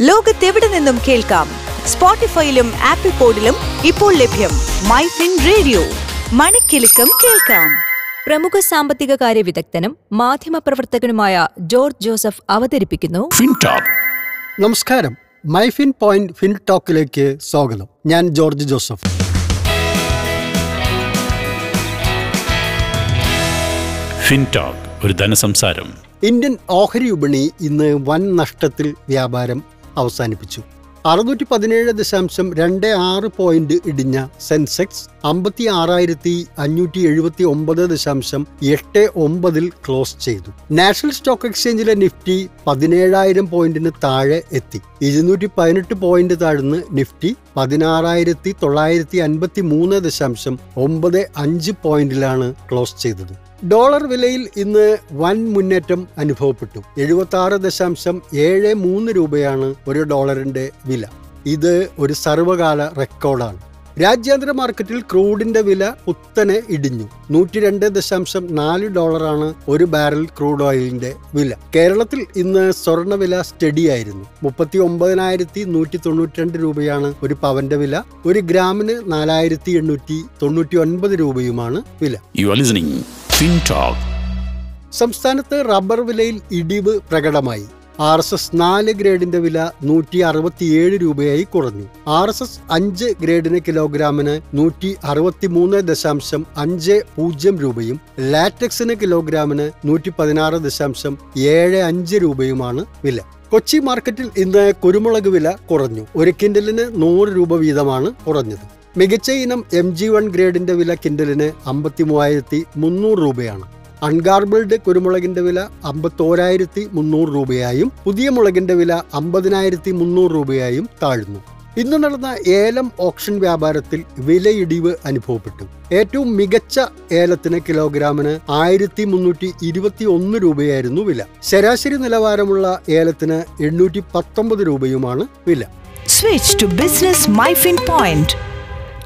ലോകത്തെവിടെ നിന്നും കേൾക്കാം? സ്പോട്ടിഫൈയിലും ആപ്പിൾ പോഡിലും ഇപ്പോൾ ലഭ്യം മൈ ഫിൻ റേഡിയോ. മണിക്കെലക്കം കേൾക്കാം. പ്രമുഖ സാമ്പത്തിക കാര്യ വിദഗ്ധനും മാധ്യമപ്രവർത്തകനുമായ ജോർജ് ജോസഫ് അവതരിപ്പിക്കുന്നു. നമസ്കാരം. മൈഫിൻ പോയിന്റ് ഫിൻ ടോക്കിലേക്ക് സ്വാഗതം. ഞാൻ ജോർജ് ജോസഫ്. ഫിൻടോക്ക് ഒരു ധനസംസാരം. ഇന്ത്യൻ ഓഹരി വിപണി ഇന്ന് വൻ നഷ്ടത്തിൽ വ്യാപാരം അവസാനിപ്പിച്ചു. അറുന്നൂറ്റി പതിനേഴ് ദശാംശം രണ്ട് ആറ് പോയിന്റ് ഇടിഞ്ഞ സെൻസെക്സ് അമ്പത്തി ആറായിരത്തി അഞ്ഞൂറ്റി എഴുപത്തി ഒമ്പത് ദശാംശം എട്ട് ഒമ്പതിൽ ക്ലോസ് ചെയ്തു. നാഷണൽ സ്റ്റോക്ക് എക്സ്ചേഞ്ചിലെ നിഫ്റ്റി പതിനേഴായിരം പോയിന്റിന് താഴെ എത്തി. ഇരുന്നൂറ്റി പതിനെട്ട് പോയിന്റ് താഴ്ന്ന് നിഫ്റ്റി പതിനാറായിരത്തി തൊള്ളായിരത്തി അൻപത്തി മൂന്ന് ദശാംശം ഒമ്പത് അഞ്ച് പോയിന്റിലാണ് ക്ലോസ് ചെയ്തത്. ഡോളർ വിലയിൽ ഇന്ന് വൻ മുന്നേറ്റം അനുഭവപ്പെട്ടു. എഴുപത്തി ആറ് ദശാംശം ഏഴ് മൂന്ന് രൂപയാണ് ഒരു ഡോളറിന്റെ വില. ഇത് ഒരു സർവകാല റെക്കോർഡാണ്. രാജ്യാന്തര മാർക്കറ്റിൽ ക്രൂഡിന്റെ വില കുത്തനെ ഇടിഞ്ഞു. നൂറ്റി രണ്ട് ദശാംശം നാല് ഡോളറാണ് ഒരു ബാരൽ ക്രൂഡ് ഓയിലിന്റെ വില. കേരളത്തിൽ ഇന്ന് സ്വർണവില സ്റ്റഡി ആയിരുന്നു മുപ്പത്തി ഒമ്പതിനായിരത്തി നൂറ്റി തൊണ്ണൂറ്റി രണ്ട് രൂപയാണ് ഒരു പവന്റെ വില. ഒരു ഗ്രാമിന് നാലായിരത്തി എണ്ണൂറ്റി തൊണ്ണൂറ്റി ഒൻപത് രൂപയുമാണ് വില. സംസ്ഥാനത്ത് റബ്ബർ വിലയിൽ ഇടിവ് പ്രകടമായി. ആർ എസ് എസ് നാല് ഗ്രേഡിന്റെ വില നൂറ്റി അറുപത്തിയേഴ് രൂപയായി കുറഞ്ഞു. ആർ എസ് എസ് അഞ്ച് ഗ്രേഡിന് കിലോഗ്രാമിന് നൂറ്റി അറുപത്തിമൂന്ന് ദശാംശം അഞ്ച് പൂജ്യം രൂപയും ലാറ്റക്സിന് കിലോഗ്രാമിന് നൂറ്റി പതിനാറ് ദശാംശം ഏഴ് അഞ്ച് രൂപയുമാണ് വില. കൊച്ചി മാർക്കറ്റിൽ ഇന്ന് കുരുമുളക് വില കുറഞ്ഞു. ഒരു കിൻഡലിന് നൂറ് രൂപ വീതമാണ് കുറഞ്ഞത്. മികച്ച ഇനം എം ജി വൺ ഗ്രേഡിന്റെ വില കിൻഡലിന് അമ്പത്തി മൂവായിരത്തി മുന്നൂറ് രൂപയാണ്. അൺഗാർബിൾഡ് കുരുമുളകിന്റെ വില അമ്പത്തോരായിരത്തി മുന്നൂറ് രൂപയായും പുതിയ മുളകിന്റെ വില അമ്പതിനായിരത്തി മുന്നൂറ് രൂപയായും താഴ്ന്നു. ഇന്ന് നടന്ന ഏലം ഓപ്ഷൻ വ്യാപാരത്തിൽ വിലയിടിവ് അനുഭവപ്പെട്ടു. ഏറ്റവും മികച്ച ഏലത്തിന് കിലോഗ്രാമിന് ആയിരത്തി മുന്നൂറ്റി ഇരുപത്തി ഒന്ന് രൂപയായിരുന്നു വില. ശരാശരി നിലവാരമുള്ള ഏലത്തിന് എണ്ണൂറ്റി പത്തൊമ്പത് രൂപയുമാണ് വില. Switch to business MyFin Point.